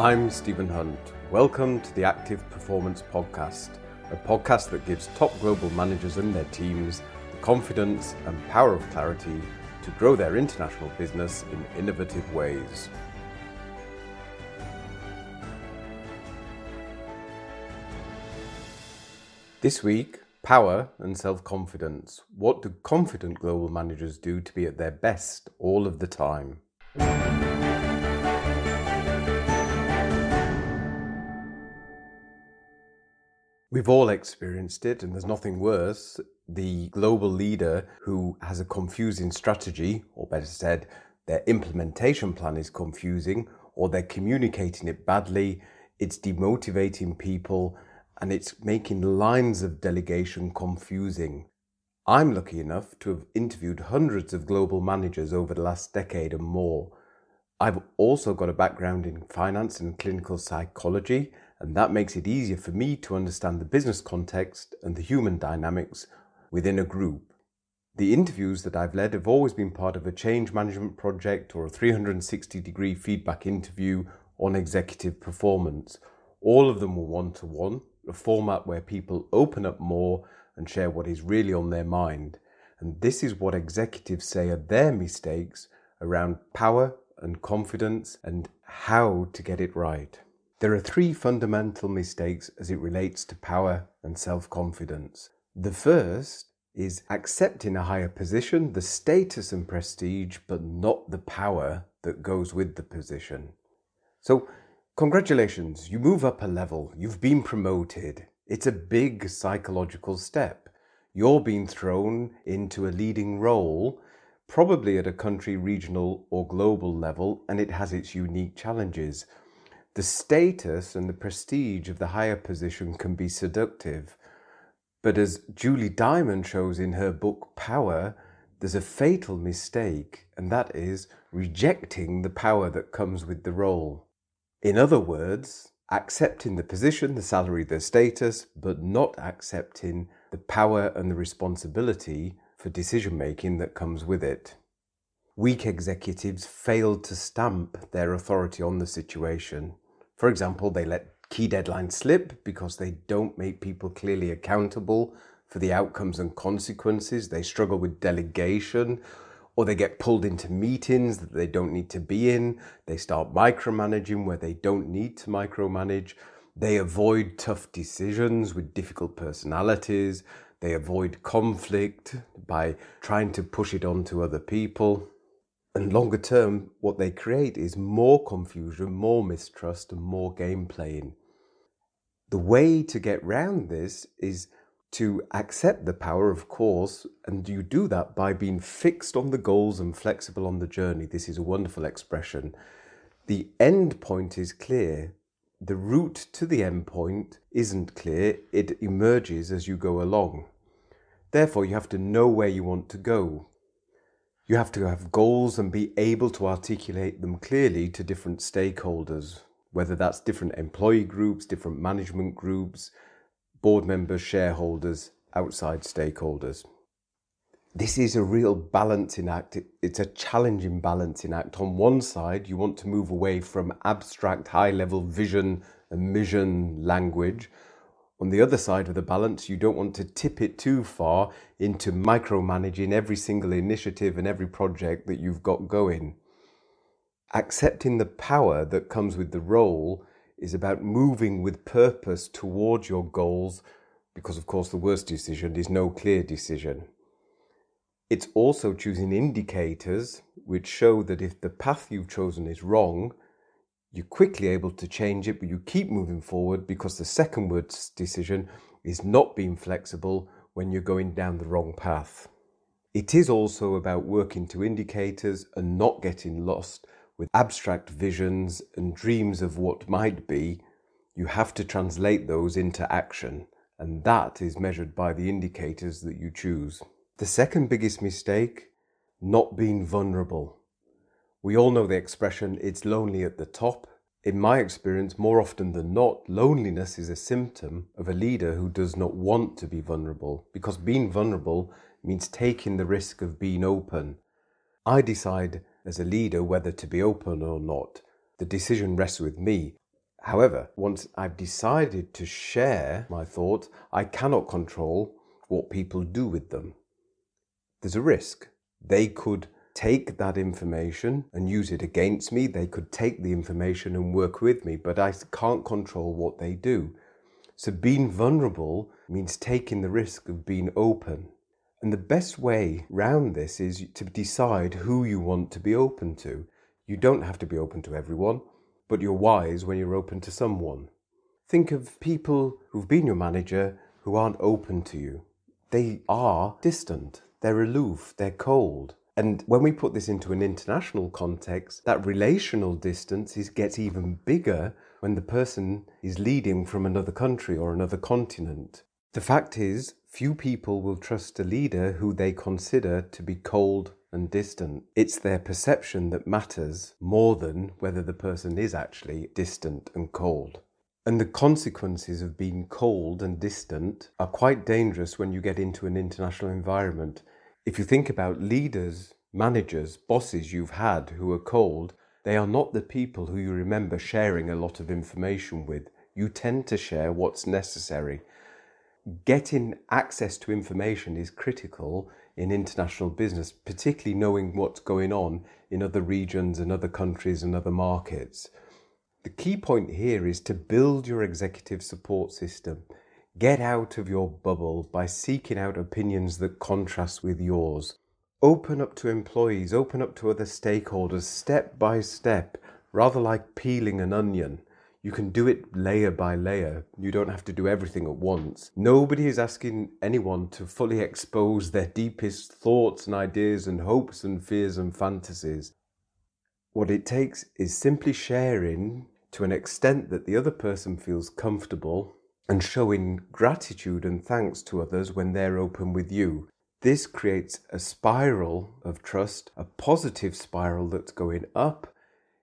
I'm Stephen Hunt. Welcome to the Active Performance Podcast, a podcast that gives top global managers and their teams the confidence and power of clarity to grow their international business in innovative ways. This week, power and self confidence. What do confident global managers do to be at their best all of the time? We've all experienced it, and there's nothing worse. The global leader who has a confusing strategy, or better said, their implementation plan is confusing, or they're communicating it badly, it's demotivating people, and it's making lines of delegation confusing. I'm lucky enough to have interviewed hundreds of global managers over the last decade and more. I've also got a background in finance and clinical psychology and that makes it easier for me to understand the business context and the human dynamics within a group. The interviews that I've led have always been part of a change management project or a 360 degree feedback interview on executive performance. All of them were one to one, a format where people open up more and share what is really on their mind. And this is what executives say are their mistakes around power and confidence and how to get it right. There are three fundamental mistakes as it relates to power and self confidence. The first is accepting a higher position, the status and prestige, but not the power that goes with the position. So, congratulations, you move up a level, you've been promoted. It's a big psychological step. You're being thrown into a leading role, probably at a country, regional, or global level, and it has its unique challenges. The status and the prestige of the higher position can be seductive. But as Julie Diamond shows in her book Power, there's a fatal mistake, and that is rejecting the power that comes with the role. In other words, accepting the position, the salary, the status, but not accepting the power and the responsibility for decision making that comes with it. Weak executives failed to stamp their authority on the situation. For example, they let key deadlines slip because they don't make people clearly accountable for the outcomes and consequences. They struggle with delegation or they get pulled into meetings that they don't need to be in. They start micromanaging where they don't need to micromanage. They avoid tough decisions with difficult personalities. They avoid conflict by trying to push it onto other people. And longer term, what they create is more confusion, more mistrust, and more game playing. The way to get round this is to accept the power, of course, and you do that by being fixed on the goals and flexible on the journey. This is a wonderful expression. The end point is clear. The route to the end point isn't clear, it emerges as you go along. Therefore, you have to know where you want to go. You have to have goals and be able to articulate them clearly to different stakeholders, whether that's different employee groups, different management groups, board members, shareholders, outside stakeholders. This is a real balancing act. It's a challenging balancing act. On one side, you want to move away from abstract, high level vision and mission language on the other side of the balance, you don't want to tip it too far into micromanaging every single initiative and every project that you've got going. Accepting the power that comes with the role is about moving with purpose towards your goals because, of course, the worst decision is no clear decision. It's also choosing indicators which show that if the path you've chosen is wrong, you're quickly able to change it, but you keep moving forward because the second word's decision is not being flexible when you're going down the wrong path. It is also about working to indicators and not getting lost with abstract visions and dreams of what might be. You have to translate those into action, and that is measured by the indicators that you choose. The second biggest mistake not being vulnerable. We all know the expression, it's lonely at the top. In my experience, more often than not, loneliness is a symptom of a leader who does not want to be vulnerable, because being vulnerable means taking the risk of being open. I decide as a leader whether to be open or not. The decision rests with me. However, once I've decided to share my thoughts, I cannot control what people do with them. There's a risk. They could take that information and use it against me. They could take the information and work with me, but I can't control what they do. So being vulnerable means taking the risk of being open. And the best way round this is to decide who you want to be open to. You don't have to be open to everyone, but you're wise when you're open to someone. Think of people who've been your manager who aren't open to you. They are distant, they're aloof, they're cold. And when we put this into an international context, that relational distance is, gets even bigger when the person is leading from another country or another continent. The fact is, few people will trust a leader who they consider to be cold and distant. It's their perception that matters more than whether the person is actually distant and cold. And the consequences of being cold and distant are quite dangerous when you get into an international environment. If you think about leaders, managers, bosses you've had who are cold, they are not the people who you remember sharing a lot of information with. You tend to share what's necessary. Getting access to information is critical in international business, particularly knowing what's going on in other regions and other countries and other markets. The key point here is to build your executive support system. Get out of your bubble by seeking out opinions that contrast with yours. Open up to employees, open up to other stakeholders step by step, rather like peeling an onion. You can do it layer by layer. You don't have to do everything at once. Nobody is asking anyone to fully expose their deepest thoughts and ideas and hopes and fears and fantasies. What it takes is simply sharing to an extent that the other person feels comfortable and showing gratitude and thanks to others when they're open with you. This creates a spiral of trust, a positive spiral that's going up.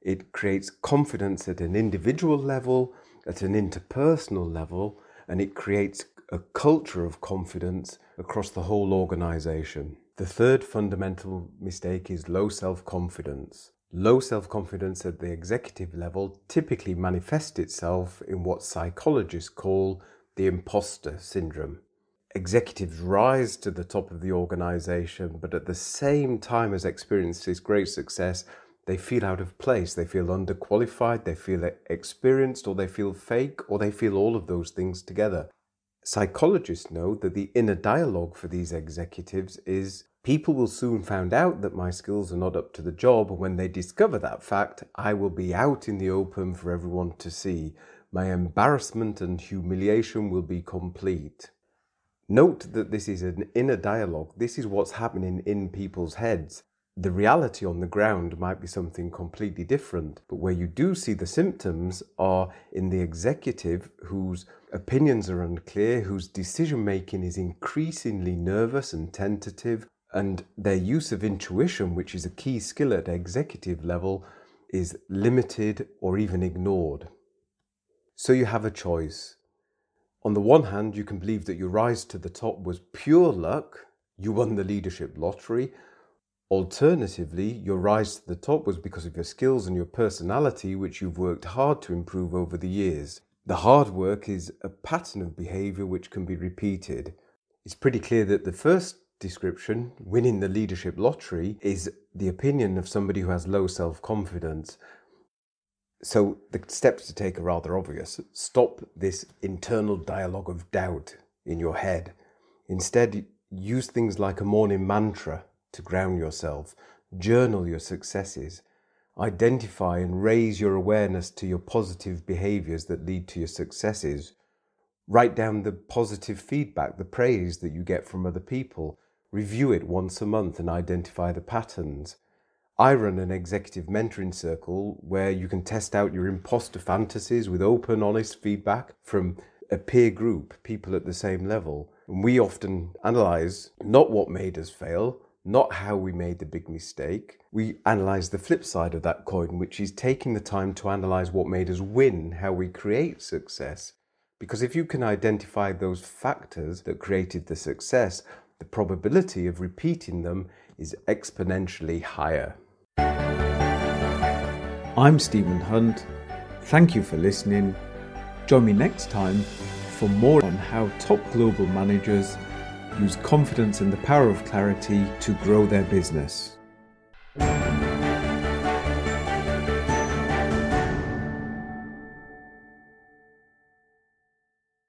It creates confidence at an individual level, at an interpersonal level, and it creates a culture of confidence across the whole organization. The third fundamental mistake is low self confidence. Low self confidence at the executive level typically manifests itself in what psychologists call the imposter syndrome. Executives rise to the top of the organization, but at the same time as experiencing great success, they feel out of place, they feel underqualified, they feel experienced, or they feel fake, or they feel all of those things together. Psychologists know that the inner dialogue for these executives is People will soon find out that my skills are not up to the job. When they discover that fact, I will be out in the open for everyone to see. My embarrassment and humiliation will be complete. Note that this is an inner dialogue. This is what's happening in people's heads. The reality on the ground might be something completely different, but where you do see the symptoms are in the executive whose opinions are unclear, whose decision making is increasingly nervous and tentative, and their use of intuition, which is a key skill at executive level, is limited or even ignored. So you have a choice. On the one hand, you can believe that your rise to the top was pure luck, you won the leadership lottery. Alternatively, your rise to the top was because of your skills and your personality, which you've worked hard to improve over the years. The hard work is a pattern of behavior which can be repeated. It's pretty clear that the first description, winning the leadership lottery, is the opinion of somebody who has low self confidence. So the steps to take are rather obvious. Stop this internal dialogue of doubt in your head. Instead, use things like a morning mantra to ground yourself. Journal your successes. Identify and raise your awareness to your positive behaviors that lead to your successes. Write down the positive feedback, the praise that you get from other people. Review it once a month and identify the patterns. I run an executive mentoring circle where you can test out your imposter fantasies with open, honest feedback from a peer group, people at the same level. And we often analyze not what made us fail, not how we made the big mistake. We analyze the flip side of that coin, which is taking the time to analyze what made us win, how we create success. Because if you can identify those factors that created the success, the probability of repeating them is exponentially higher. I'm Stephen Hunt, Thank you for listening. Join me next time for more on how top global managers use confidence and the power of clarity to grow their business.